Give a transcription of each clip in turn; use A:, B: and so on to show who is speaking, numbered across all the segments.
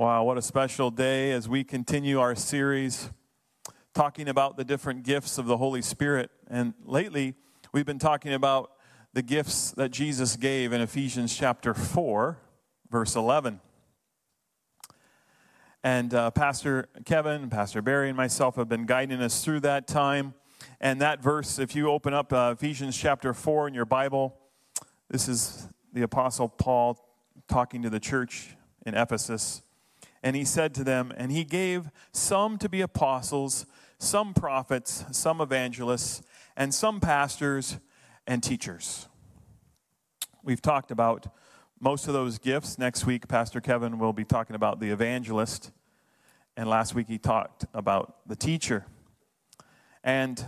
A: Wow, what a special day as we continue our series talking about the different gifts of the Holy Spirit. And lately, we've been talking about the gifts that Jesus gave in Ephesians chapter 4, verse 11. And uh, Pastor Kevin, Pastor Barry, and myself have been guiding us through that time. And that verse, if you open up uh, Ephesians chapter 4 in your Bible, this is the Apostle Paul talking to the church in Ephesus. And he said to them, And he gave some to be apostles, some prophets, some evangelists, and some pastors and teachers. We've talked about most of those gifts. Next week, Pastor Kevin will be talking about the evangelist. And last week, he talked about the teacher. And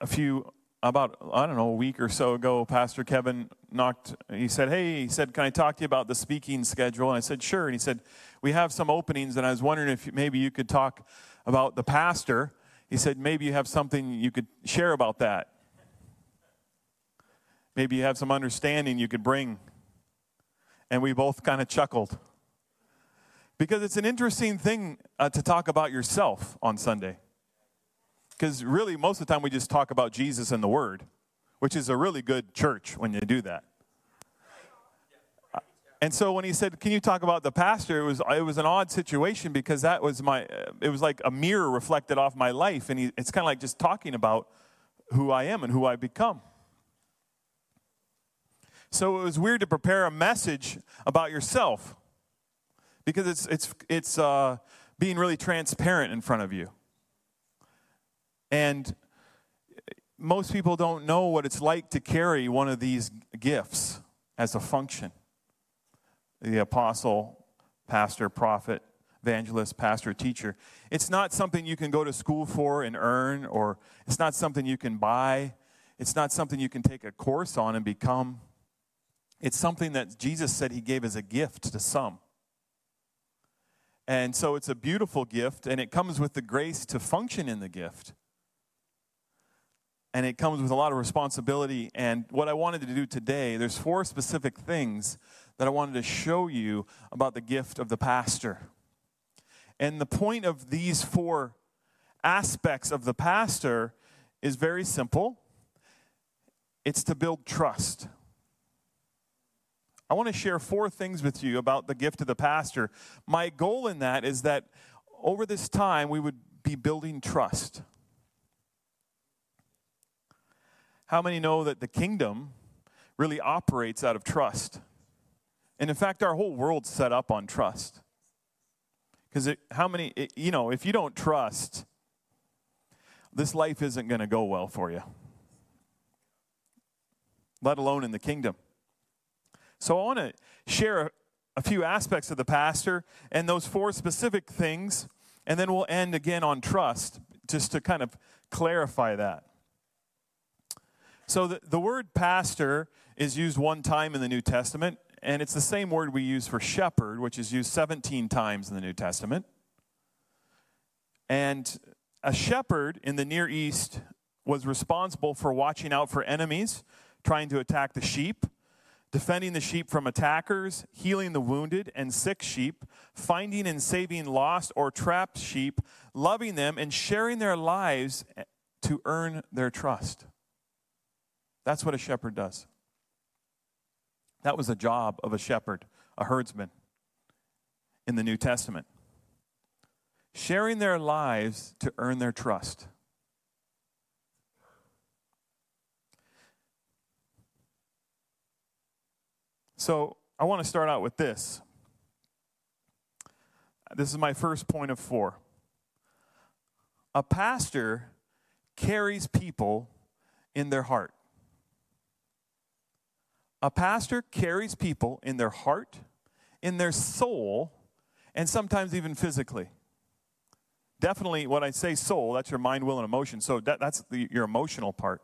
A: a few about I don't know a week or so ago, Pastor Kevin knocked. He said, "Hey," he said, "Can I talk to you about the speaking schedule?" And I said, "Sure." And he said, "We have some openings, and I was wondering if maybe you could talk about the pastor." He said, "Maybe you have something you could share about that. Maybe you have some understanding you could bring." And we both kind of chuckled because it's an interesting thing uh, to talk about yourself on Sunday. Because really, most of the time, we just talk about Jesus and the Word, which is a really good church when you do that. And so when he said, "Can you talk about the pastor?" It was it was an odd situation because that was my it was like a mirror reflected off my life, and he, it's kind of like just talking about who I am and who I become. So it was weird to prepare a message about yourself because it's it's it's uh, being really transparent in front of you. And most people don't know what it's like to carry one of these gifts as a function the apostle, pastor, prophet, evangelist, pastor, teacher. It's not something you can go to school for and earn, or it's not something you can buy. It's not something you can take a course on and become. It's something that Jesus said he gave as a gift to some. And so it's a beautiful gift, and it comes with the grace to function in the gift and it comes with a lot of responsibility. And what I wanted to do today, there's four specific things that I wanted to show you about the gift of the pastor. And the point of these four aspects of the pastor is very simple it's to build trust. I want to share four things with you about the gift of the pastor. My goal in that is that over this time we would be building trust. How many know that the kingdom really operates out of trust? And in fact, our whole world's set up on trust. Because how many, it, you know, if you don't trust, this life isn't going to go well for you, let alone in the kingdom. So I want to share a, a few aspects of the pastor and those four specific things, and then we'll end again on trust, just to kind of clarify that. So the, the word pastor is used one time in the New Testament, and it's the same word we use for shepherd, which is used 17 times in the New Testament. And a shepherd in the Near East was responsible for watching out for enemies trying to attack the sheep, defending the sheep from attackers, healing the wounded and sick sheep, finding and saving lost or trapped sheep, loving them, and sharing their lives to earn their trust. That's what a shepherd does. That was the job of a shepherd, a herdsman in the New Testament. Sharing their lives to earn their trust. So I want to start out with this. This is my first point of four. A pastor carries people in their heart. A pastor carries people in their heart, in their soul, and sometimes even physically. Definitely, when I say soul, that's your mind, will, and emotion. So that, that's the, your emotional part.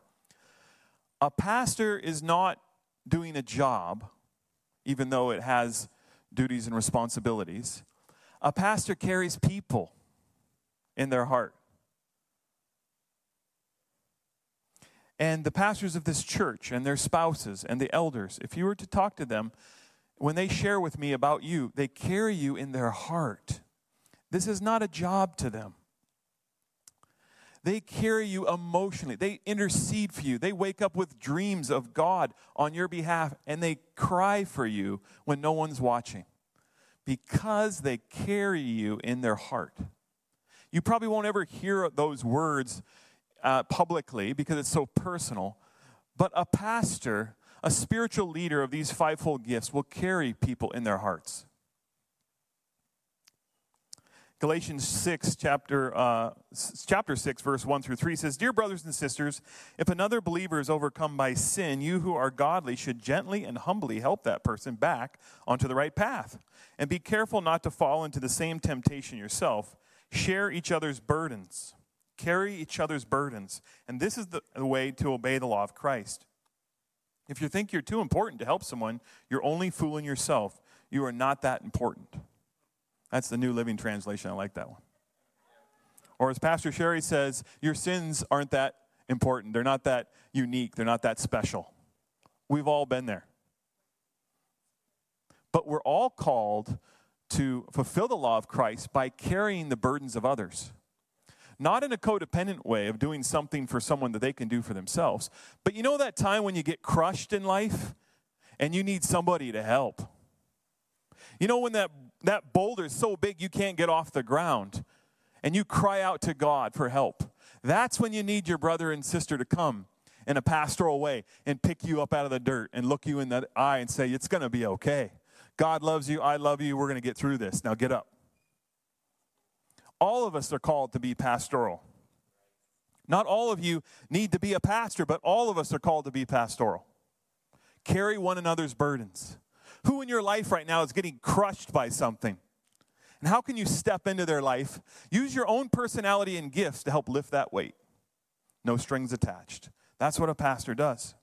A: A pastor is not doing a job, even though it has duties and responsibilities. A pastor carries people in their heart. And the pastors of this church and their spouses and the elders, if you were to talk to them, when they share with me about you, they carry you in their heart This is not a job to them. They carry you emotionally. They intercede for you. They wake up with dreams of God on your behalf and they cry for you when no one's watching because they carry you in their heart. You probably won't ever hear those words uh, publicly because it's so personal, but a pastor, a spiritual leader of these fivefold gifts, will carry people in their hearts. Galatians 6, chapter, uh, chapter 6, verse 1 through 3 says, Dear brothers and sisters, if another believer is overcome by sin, you who are godly should gently and humbly help that person back onto the right path. And be careful not to fall into the same temptation yourself. Share each other's burdens, carry each other's burdens. And this is the way to obey the law of Christ. If you think you're too important to help someone, you're only fooling yourself. You are not that important. That's the New Living Translation. I like that one. Or as Pastor Sherry says, your sins aren't that important. They're not that unique. They're not that special. We've all been there. But we're all called to fulfill the law of Christ by carrying the burdens of others. Not in a codependent way of doing something for someone that they can do for themselves. But you know that time when you get crushed in life and you need somebody to help? You know when that that boulder is so big you can't get off the ground and you cry out to God for help. That's when you need your brother and sister to come in a pastoral way and pick you up out of the dirt and look you in the eye and say, It's going to be okay. God loves you. I love you. We're going to get through this. Now get up. All of us are called to be pastoral. Not all of you need to be a pastor, but all of us are called to be pastoral. Carry one another's burdens. Who in your life right now is getting crushed by something? And how can you step into their life? Use your own personality and gifts to help lift that weight. No strings attached. That's what a pastor does.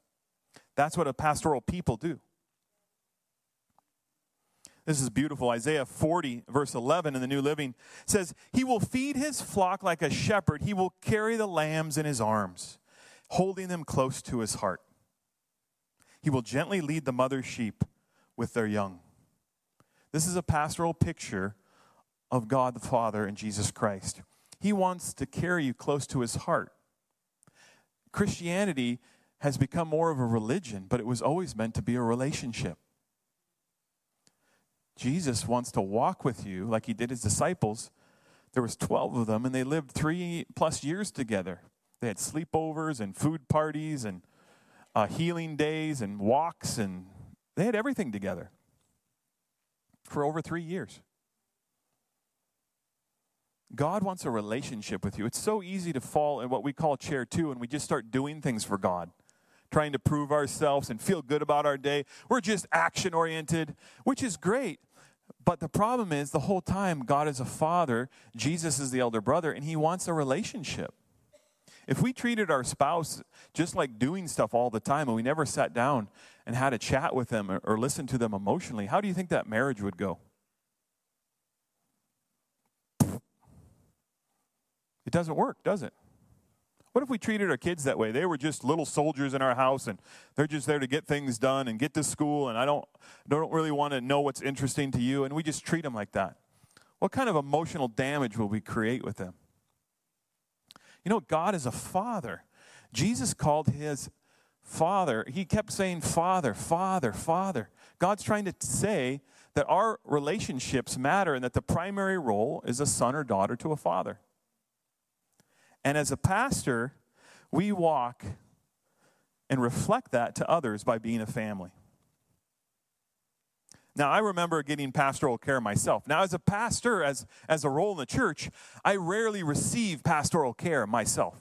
A: That's what a pastoral people do. This is beautiful. Isaiah 40, verse 11 in the New Living says, He will feed his flock like a shepherd. He will carry the lambs in his arms, holding them close to his heart. He will gently lead the mother sheep with their young. This is a pastoral picture of God the Father and Jesus Christ. He wants to carry you close to his heart. Christianity has become more of a religion, but it was always meant to be a relationship. Jesus wants to walk with you like he did his disciples. There was 12 of them and they lived 3 plus years together. They had sleepovers and food parties and uh, healing days and walks and they had everything together for over three years. God wants a relationship with you. It's so easy to fall in what we call chair two, and we just start doing things for God, trying to prove ourselves and feel good about our day. We're just action oriented, which is great. But the problem is, the whole time, God is a father, Jesus is the elder brother, and he wants a relationship. If we treated our spouse just like doing stuff all the time and we never sat down and had a chat with them or, listened to them emotionally, how do you think that marriage would go? It doesn't work, does it? What if we treated our kids that way? They were just little soldiers in our house and they're just there to get things done and get to school and I don't don't really want to know what's interesting to you and we just treat them like that. What kind of emotional damage will we create with them? You know, God is a father. Jesus called his father, he kept saying, Father, Father, Father. God's trying to say that our relationships matter and that the primary role is a son or daughter to a father. And as a pastor, we walk and reflect that to others by being a family. Now, I remember getting pastoral care myself. Now, as a pastor, as, as a role in the church, I rarely receive pastoral care myself.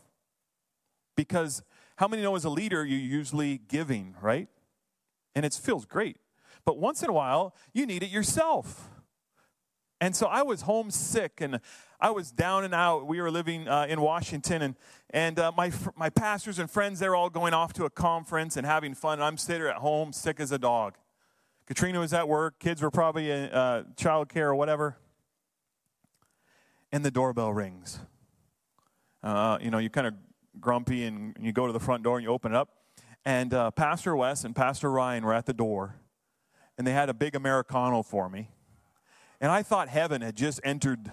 A: Because how many know as a leader, you're usually giving, right? And it feels great. But once in a while, you need it yourself. And so I was homesick and I was down and out. We were living uh, in Washington, and, and uh, my, my pastors and friends, they're all going off to a conference and having fun. And I'm sitting at home, sick as a dog. Katrina was at work, kids were probably in uh, child care or whatever. And the doorbell rings. Uh, you know, you're kind of grumpy and you go to the front door and you open it up. And uh, Pastor Wes and Pastor Ryan were at the door and they had a big Americano for me. And I thought heaven had just entered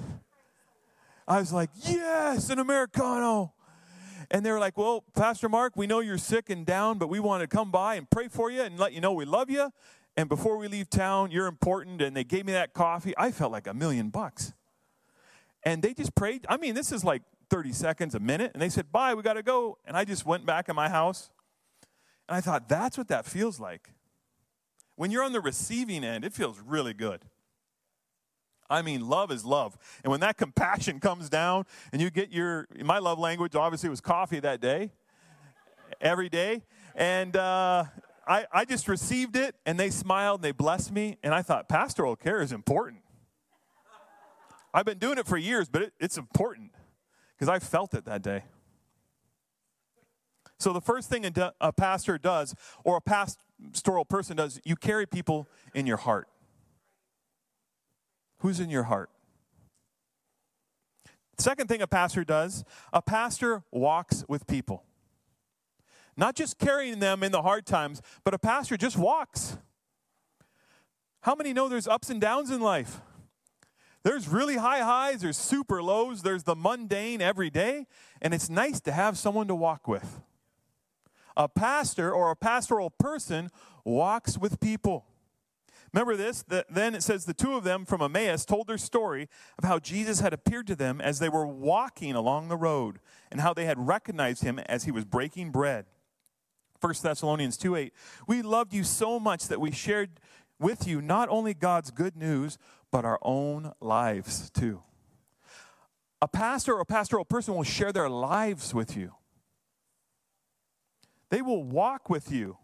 A: I was like, yes, an Americano. And they were like, well, Pastor Marc, we know you're sick and down, but we want to come by and pray for you and let you know we love you. And before we leave town, you're important. And they gave me that coffee. I felt like a million bucks. And they just prayed. I mean, this is like 30 seconds, a minute. And they said, bye, we got to go. And I just went back in my house. And I thought, that's what that feels like. When you're on the receiving end, it feels really good. I mean, love is love. And when that compassion comes down and you get your, my love language obviously was coffee that day, every day. And uh, I, I just received it and they smiled and they blessed me. And I thought, pastoral care is important. I've been doing it for years, but it, it's important because I felt it that day. So, the first thing a pastor does, or a pastoral person does, you carry people in your heart. Who's in your heart? Second thing a pastor does, a pastor walks with people. Not just carrying them in the hard times, but a pastor just walks. How many know there's ups and downs in life? There's really high highs, there's super lows, there's the mundane every day, and it's nice to have someone to walk with. A pastor or a pastoral person walks with people. Remember this? The, then it says the two of them from Emmaus told their story of how Jesus had appeared to them as they were walking along the road and how they had recognized him as he was breaking bread. 1 Thessalonians 2 8. We loved you so much that we shared with you not only God's good news, but our own lives too. A pastor or a pastoral person will share their lives with you, they will walk with you.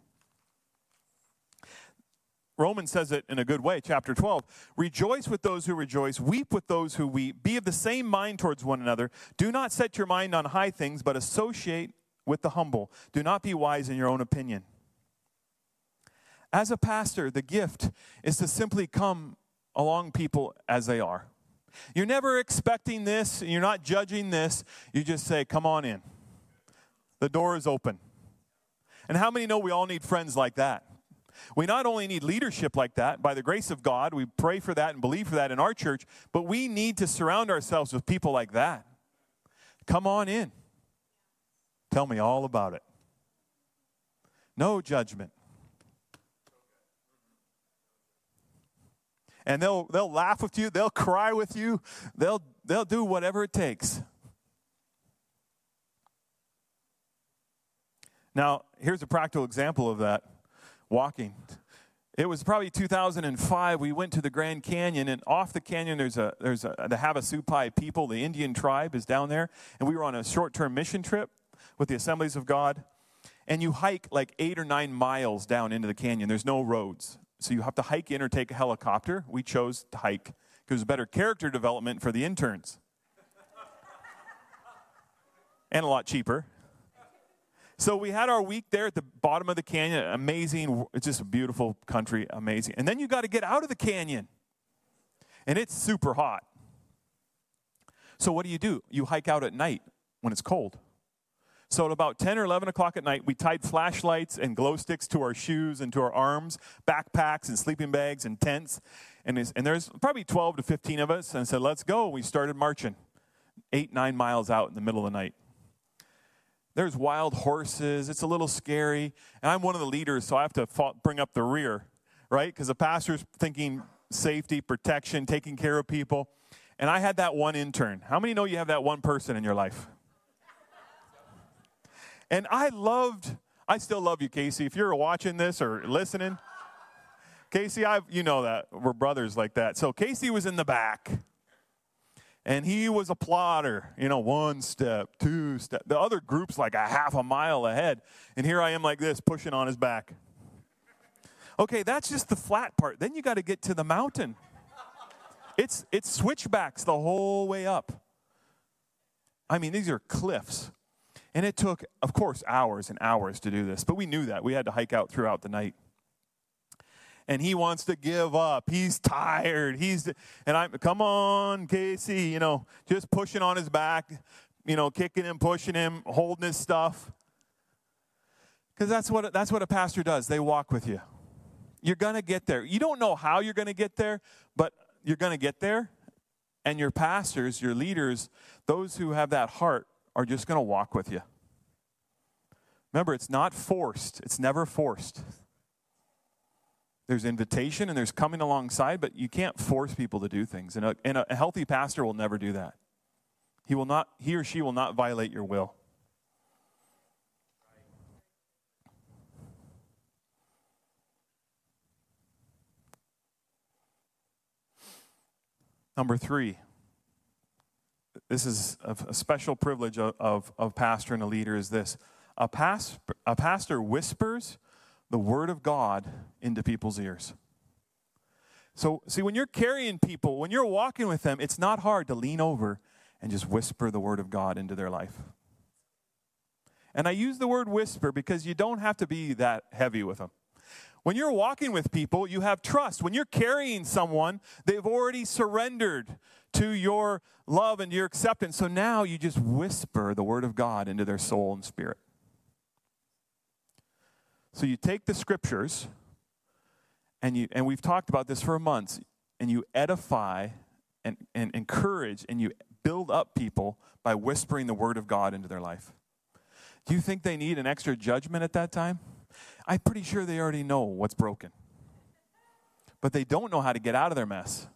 A: Romans says it in a good way, chapter 12. Rejoice with those who rejoice, weep with those who weep, be of the same mind towards one another. Do not set your mind on high things, but associate with the humble. Do not be wise in your own opinion. As a pastor, the gift is to simply come along people as they are. You're never expecting this, you're not judging this. You just say, Come on in. The door is open. And how many know we all need friends like that? We not only need leadership like that, by the grace of God, we pray for that and believe for that in our church, but we need to surround ourselves with people like that. Come on in. Tell me all about it. No judgment. And they'll, they'll laugh with you, they'll cry with you, they'll, they'll do whatever it takes. Now, here's a practical example of that walking. It was probably 2005. We went to the Grand Canyon, and off the canyon, there's a there's a, the Havasupai people, the Indian tribe, is down there, and we were on a short-term mission trip with the Assemblies of God, and you hike like eight or nine miles down into the canyon. There's no roads, so you have to hike in or take a helicopter. We chose to hike because it was better character development for the interns, and a lot cheaper. So we had our week there at the bottom of the canyon. Amazing. It's just a beautiful country. Amazing. And then you got to get out of the canyon. And it's super hot. So what do you do? You hike out at night when it's cold. So at about 10 or 11 o'clock at night, we tied flashlights and glow sticks to our shoes and to our arms, backpacks and sleeping bags and tents. And, and there's probably 12 to 15 of us and said, let's go. We started marching eight, nine miles out in the middle of the night. There's wild horses. It's a little scary. And I'm one of the leaders, so I have to bring up the rear, right? Because the pastor's thinking safety, protection, taking care of people. And I had that one intern. How many know you have that one person in your life? And I loved, I still love you, Casey. If you're watching this or listening, Casey, I've you know that. We're brothers like that. So Casey was in the back and he was a plotter, you know, one step, two step. The other group's like a half a mile ahead, and here I am like this, pushing on his back. Okay, that's just the flat part. Then you got to get to the mountain. It's it's switchbacks the whole way up. I mean, these are cliffs. And it took, of course, hours and hours to do this, but we knew that. We had to hike out throughout the night and he wants to give up. He's tired. He's and I'm come on, Casey, you know, just pushing on his back, you know, kicking him, pushing him, holding his stuff. Cuz that's what that's what a pastor does. They walk with you. You're going to get there. You don't know how you're going to get there, but you're going to get there. And your pastors, your leaders, those who have that heart are just going to walk with you. Remember, it's not forced, it's never forced. There's invitation and there's coming alongside, but you can't force people to do things. And a, and a healthy pastor will never do that. He will not, he or she will not violate your will. Number three, this is a, a special privilege of, of, of, pastor and a leader is this. A, pas, a pastor whispers the word of God into people's ears. So, see, when you're carrying people, when you're walking with them, it's not hard to lean over and just whisper the word of God into their life. And I use the word whisper because you don't have to be that heavy with them. When you're walking with people, you have trust. When you're carrying someone, they've already surrendered to your love and your acceptance. So now you just whisper the word of God into their soul and spirit. So you take the scriptures, and, you, and we've talked about this for months, and you edify and, and encourage and you build up people by whispering the word of God into their life. Do you think they need an extra judgment at that time? I'm pretty sure they already know what's broken. But they don't know how to get out of their mess.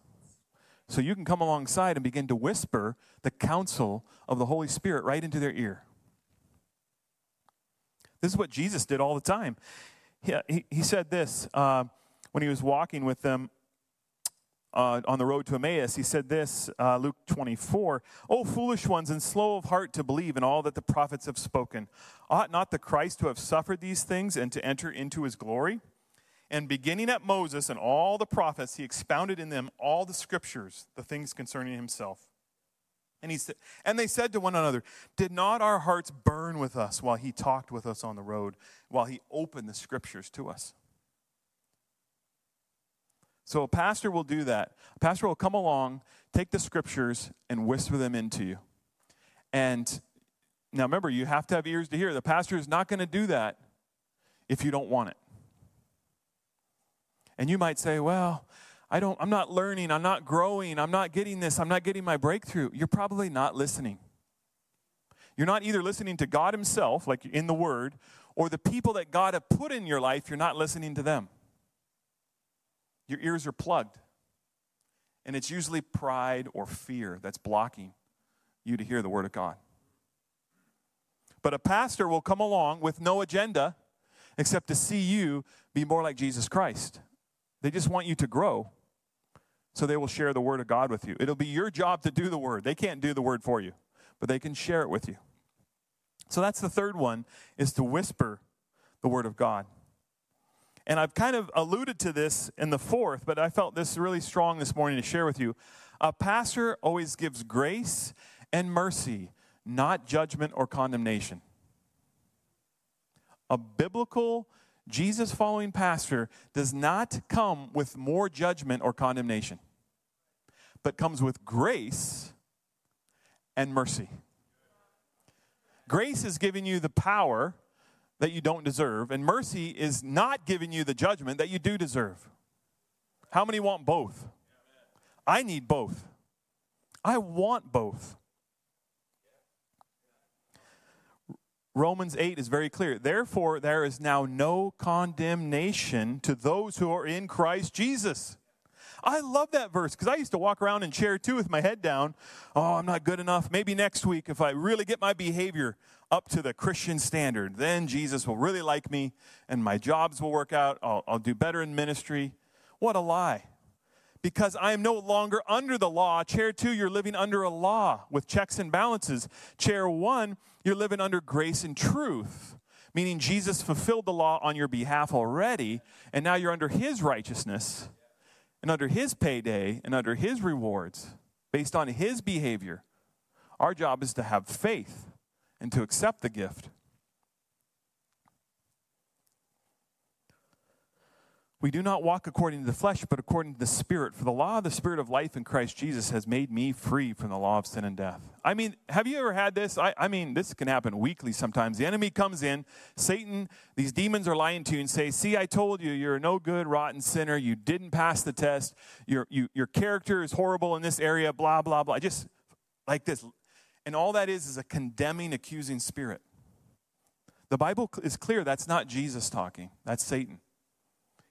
A: So you can come alongside and begin to whisper the counsel of the Holy Spirit right into their ear. This is what Jesus did all the time. He, he, he said this uh, when he was walking with them uh, on the road to Emmaus, he said this, uh, Luke 24, O foolish ones and slow of heart to believe in all that the prophets have spoken. Ought not the Christ to have suffered these things and to enter into his glory? And beginning at Moses and all the prophets, he expounded in them all the scriptures, the things concerning himself. And, he said, and they said to one another, Did not our hearts burn with us while he talked with us on the road, while he opened the scriptures to us? So a pastor will do that. A pastor will come along, take the scriptures, and whisper them into you. And now remember, you have to have ears to hear. The pastor is not going to do that if you don't want it. And you might say, well, I don't, I'm not learning, I'm not growing, I'm not getting this, I'm not getting my breakthrough. You're probably not listening. You're not either listening to God Himself, like in the Word, or the people that God have put in your life, you're not listening to them your ears are plugged. And it's usually pride or fear that's blocking you to hear the Word of God. But a pastor will come along with no agenda except to see you be more like Jesus Christ. They just want you to grow, so they will share the Word of God with you. It'll be your job to do the Word. They can't do the Word for you, but they can share it with you. So that's the third one, is to whisper the Word of God. And I've kind of alluded to this in the fourth, but I felt this really strong this morning to share with you. A pastor always gives grace and mercy, not judgment or condemnation. A biblical, Jesus following pastor does not come with more judgment or condemnation, but comes with grace and mercy. Grace is giving you the power that you don't deserve, and mercy is not giving you the judgment that you do deserve. How many want both? I need both. I want both. Romans 8 is very clear. Therefore, there is now no condemnation to those who are in Christ Jesus. I love that verse because I used to walk around in chair two with my head down. Oh, I'm not good enough. Maybe next week, if I really get my behavior up to the Christian standard, then Jesus will really like me and my jobs will work out. I'll, I'll do better in ministry. What a lie. Because I am no longer under the law. Chair two, you're living under a law with checks and balances. Chair one, you're living under grace and truth meaning Jesus fulfilled the law on your behalf already, and now you're under his righteousness and under his payday and under his rewards based on his behavior. Our job is to have faith and to accept the gift. We do not walk according to the flesh, but according to the Spirit. For the law of the Spirit of life in Christ Jesus has made me free from the law of sin and death. I mean, have you ever had this? I, I, mean, this can happen weekly sometimes. The enemy comes in, Satan, these demons are lying to you and say, See, I told you, you're a no good, rotten sinner. You didn't pass the test. Your, you, your character is horrible in this area, blah, blah, blah. Just like this. And all that is is a condemning, accusing spirit. The Bible is clear that's not Jesus talking, that's Satan.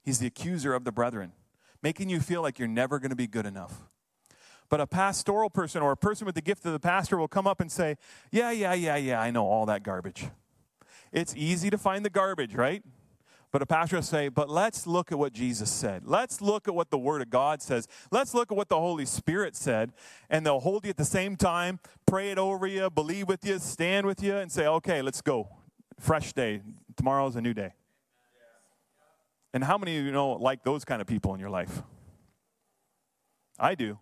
A: He's the accuser of the brethren, making you feel like you're never going to be good enough. But a pastoral person or a person with the gift of the pastor will come up and say, Yeah, yeah, yeah, yeah, I know all that garbage. It's easy to find the garbage, right? But a pastor will say, But let's look at what Jesus said. Let's look at what the Word of God says. Let's look at what the Holy Spirit said. And they'll hold you at the same time, pray it over you, believe with you, stand with you, and say, Okay, let's go. Fresh day. Tomorrow's a new day. And how many of you know like those kind of people in your life? I do.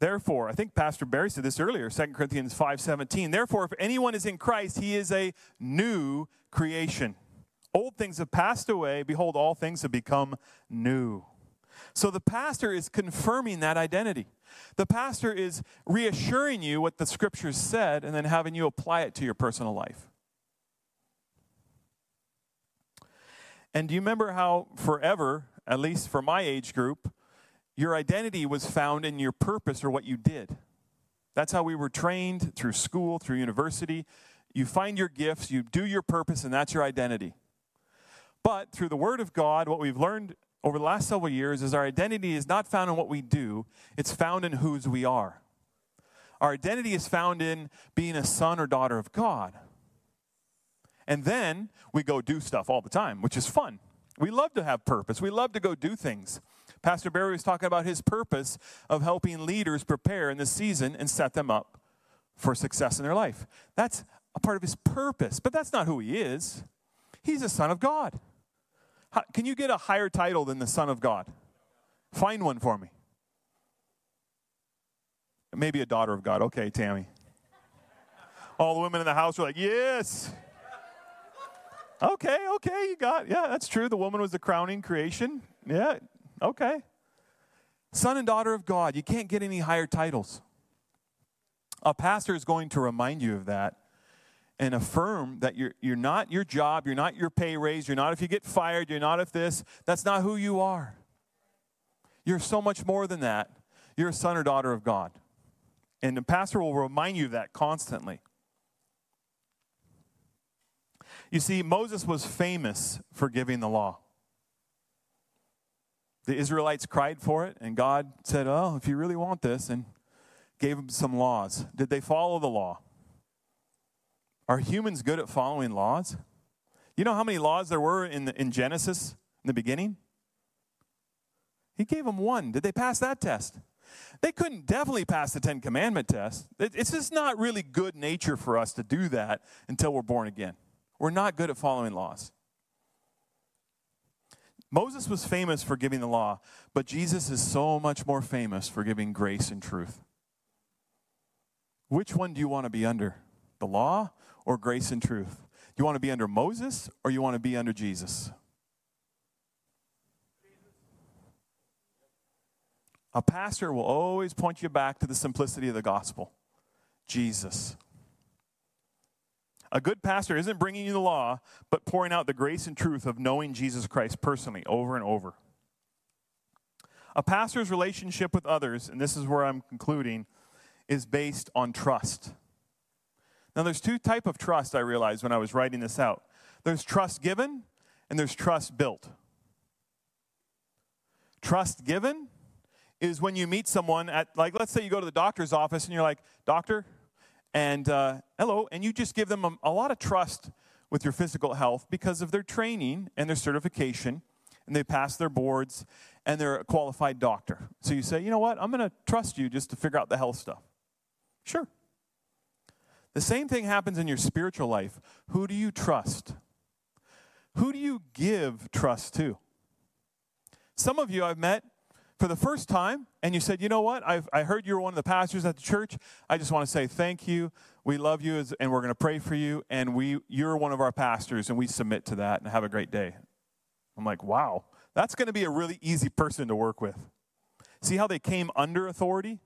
A: Therefore, I think Pastor Barry said this earlier, 2 Corinthians 5:17. Therefore, if anyone is in Christ, he is a new creation. Old things have passed away, behold all things have become new. So the pastor is confirming that identity. The pastor is reassuring you what the scriptures said and then having you apply it to your personal life. And do you remember how forever, at least for my age group, your identity was found in your purpose or what you did? That's how we were trained through school, through university. You find your gifts, you do your purpose, and that's your identity. But through the Word of God, what we've learned over the last several years is our identity is not found in what we do, it's found in whose we are. Our identity is found in being a son or daughter of God. And then we go do stuff all the time, which is fun. We love to have purpose. We love to go do things. Pastor Barry was talking about his purpose of helping leaders prepare in this season and set them up for success in their life. That's a part of his purpose, but that's not who he is. He's a son of God. Can you get a higher title than the Son of God? Find one for me. Maybe a daughter of God. Okay, Tammy. All the women in the house were like, yes. Okay, okay, you got, yeah, that's true. The woman was the crowning creation. Yeah, okay. Son and daughter of God. You can't get any higher titles. A pastor is going to remind you of that and affirm that you're, you're not your job, you're not your pay raise, you're not if you get fired, you're not if this. That's not who you are. You're so much more than that. You're a son or daughter of God. And the pastor will remind you of that constantly. You see, Moses was famous for giving the law. The Israelites cried for it, and God said, Oh, if you really want this, and gave them some laws. Did they follow the law? Are humans good at following laws? You know how many laws there were in, the, in Genesis in the beginning? He gave them one. Did they pass that test? They couldn't definitely pass the Ten Commandment test. It's just not really good nature for us to do that until we're born again. We're not good at following laws. Moses was famous for giving the law, but Jesus is so much more famous for giving grace and truth. Which one do you want to be under? The law or grace and truth? You want to be under Moses or you want to be under Jesus? A pastor will always point you back to the simplicity of the gospel Jesus. A good pastor isn't bringing you the law, but pouring out the grace and truth of knowing Jesus Christ personally over and over. A pastor's relationship with others, and this is where I'm concluding, is based on trust. Now, there's two type of trust I realized when I was writing this out. There's trust given, and there's trust built. Trust given is when you meet someone at, like, let's say you go to the doctor's office and you're like, doctor, and uh, hello, and you just give them a, a lot of trust with your physical health because of their training and their certification, and they pass their boards, and they're a qualified doctor. So you say, you know what, I'm going to trust you just to figure out the health stuff. Sure, the same thing happens in your spiritual life. Who do you trust? Who do you give trust to? Some of you I've met for the first time and you said, you know what, I've, I heard you're one of the pastors at the church. I just want to say thank you. We love you as, and we're going to pray for you. And we, you're one of our pastors and we submit to that and have a great day. I'm like, wow, that's going to be a really easy person to work with. See how they came under authority?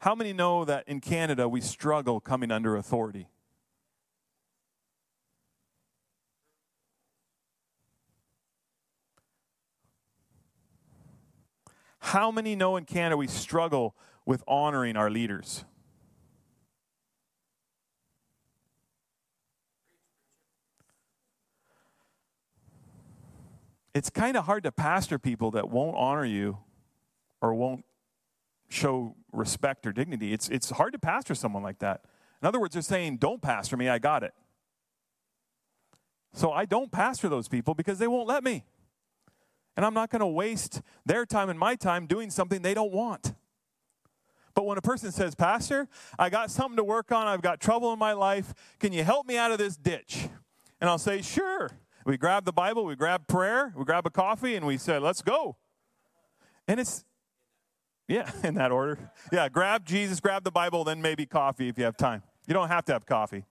A: How many know that in Canada we struggle coming under authority? How many know in Canada we struggle with honoring our leaders? It's kind of hard to pastor people that won't honor you or won't show respect or dignity. It's, it's hard to pastor someone like that. In other words, they're saying, Don't pastor me, I got it. So I don't pastor those people because they won't let me. And I'm not going to waste their time and my time doing something they don't want. But when a person says, Pastor, I got something to work on, I've got trouble in my life, can you help me out of this ditch? And I'll say, Sure. We grab the Bible, we grab prayer, we grab a coffee, and we say, Let's go. And it's, yeah, in that order. Yeah, grab Jesus, grab the Bible, then maybe coffee if you have time. You don't have to have coffee.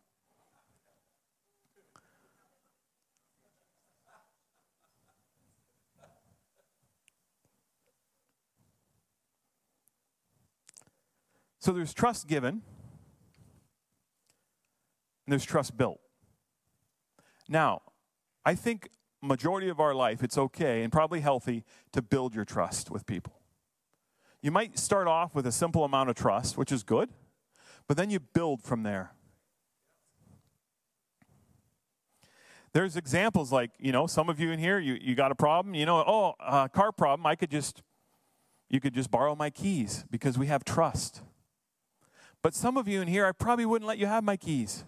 A: So there's trust given, and there's trust built. Now, I think majority of our life it's okay and probably healthy to build your trust with people. You might start off with a simple amount of trust, which is good, but then you build from there. There's examples like, you know, some of you in here, you, you got a problem, you know, oh, uh, car problem, I could just, you could just borrow my keys because we have trust. But some of you in here, I probably wouldn't let you have my keys.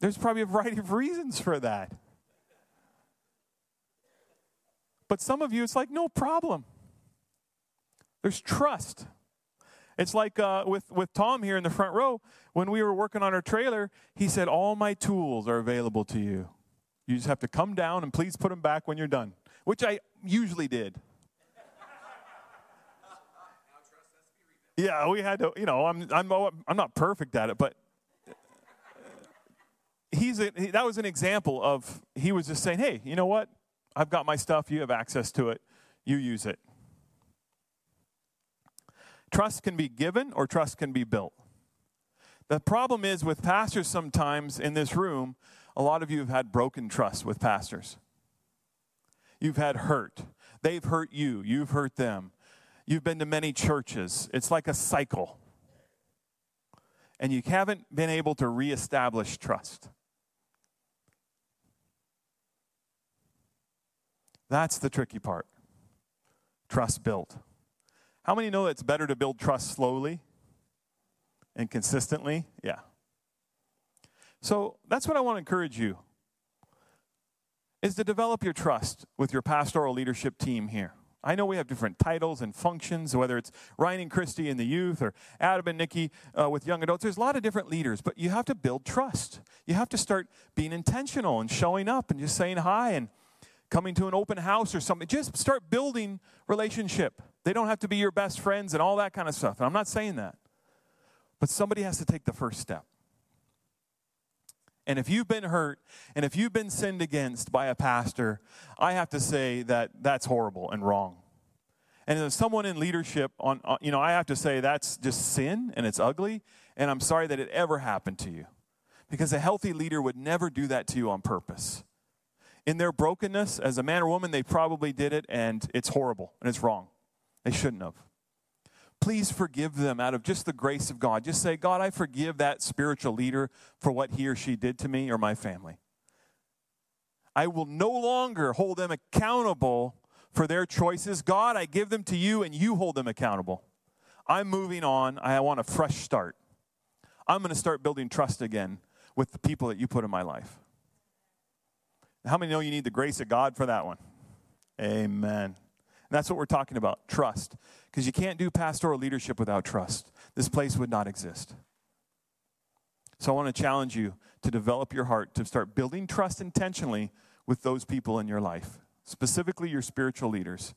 A: There's probably a variety of reasons for that. But some of you, it's like, no problem. There's trust. It's like uh, with, with Tom here in the front row, when we were working on our trailer, he said, All my tools are available to you. You just have to come down and please put them back when you're done, which I usually did. Yeah, we had to, you know, I'm, I'm, I'm not perfect at it, but he's a, that was an example of he was just saying, hey, you know what? I've got my stuff. You have access to it. You use it. Trust can be given or trust can be built. The problem is with pastors sometimes in this room, a lot of you have had broken trust with pastors. You've had hurt. They've hurt you. You've hurt them. You've been to many churches. It's like a cycle. And you haven't been able to reestablish trust. That's the tricky part. Trust built. How many know that it's better to build trust slowly and consistently? Yeah. So that's what I want to encourage you is to develop your trust with your pastoral leadership team here. I know we have different titles and functions, whether it's Ryan and Christy in the youth or Adam and Nikki uh, with young adults. There's a lot of different leaders, but you have to build trust. You have to start being intentional and showing up and just saying hi and coming to an open house or something. Just start building relationship. They don't have to be your best friends and all that kind of stuff. And I'm not saying that. But somebody has to take the first step. And if you've been hurt and if you've been sinned against by a pastor, I have to say that that's horrible and wrong. And as someone in leadership, on, on, you know, I have to say that's just sin and it's ugly. And I'm sorry that it ever happened to you, because a healthy leader would never do that to you on purpose. In their brokenness, as a man or woman, they probably did it, and it's horrible and it's wrong. They shouldn't have please forgive them out of just the grace of God. Just say, God, I forgive that spiritual leader for what he or she did to me or my family. I will no longer hold them accountable for their choices. God, I give them to you and you hold them accountable. I'm moving on. I want a fresh start. I'm going to start building trust again with the people that you put in my life. How many know you need the grace of God for that one? Amen. And that's what we're talking about trust. Because you can't do pastoral leadership without trust. This place would not exist. So I want to challenge you to develop your heart, to start building trust intentionally with those people in your life, specifically your spiritual leaders.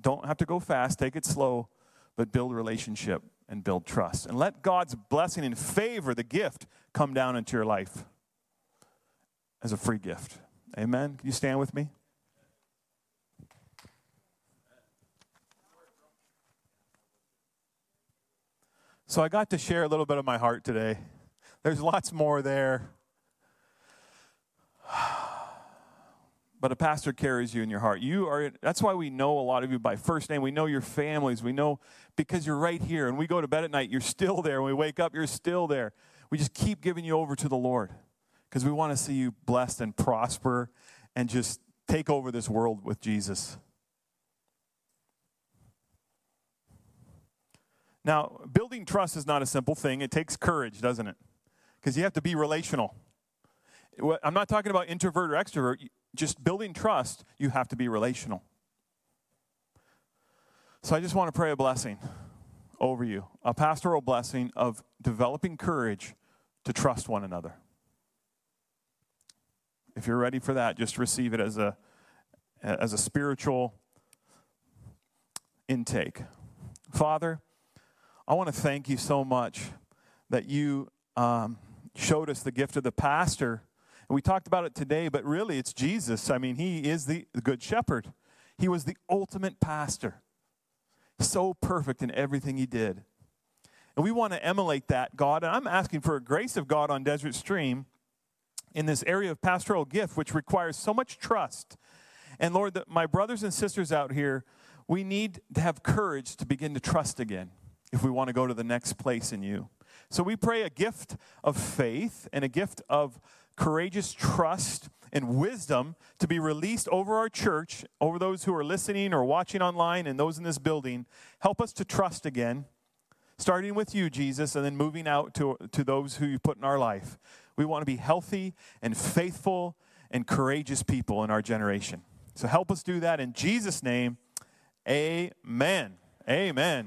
A: Don't have to go fast, take it slow, but build relationship and build trust. And let God's blessing and favor, the gift, come down into your life as a free gift. Amen. Can you stand with me? So I got to share a little bit of my heart today. There's lots more there. But a pastor carries you in your heart. You are that's why we know a lot of you by first name. We know your families. We know because you're right here and we go to bed at night, you're still there. When we wake up, you're still there. We just keep giving you over to the Lord because we want to see you blessed and prosper and just take over this world with Jesus. Now, building trust is not a simple thing. It takes courage, doesn't it? Because you have to be relational. I'm not talking about introvert or extrovert. Just building trust, you have to be relational. So I just want to pray a blessing over you a pastoral blessing of developing courage to trust one another. If you're ready for that, just receive it as a, as a spiritual intake. Father, I want to thank you so much that you um, showed us the gift of the pastor. And we talked about it today, but really it's Jesus. I mean, he is the, the good shepherd, he was the ultimate pastor. So perfect in everything he did. And we want to emulate that, God. And I'm asking for a grace of God on Desert Stream in this area of pastoral gift, which requires so much trust. And Lord, the, my brothers and sisters out here, we need to have courage to begin to trust again if we want to go to the next place in you. So we pray a gift of faith and a gift of courageous trust and wisdom to be released over our church, over those who are listening or watching online and those in this building. Help us to trust again, starting with you, Jesus, and then moving out to, to those who you put in our life. We want to be healthy and faithful and courageous people in our generation. So help us do that in Jesus' name. Amen. Amen.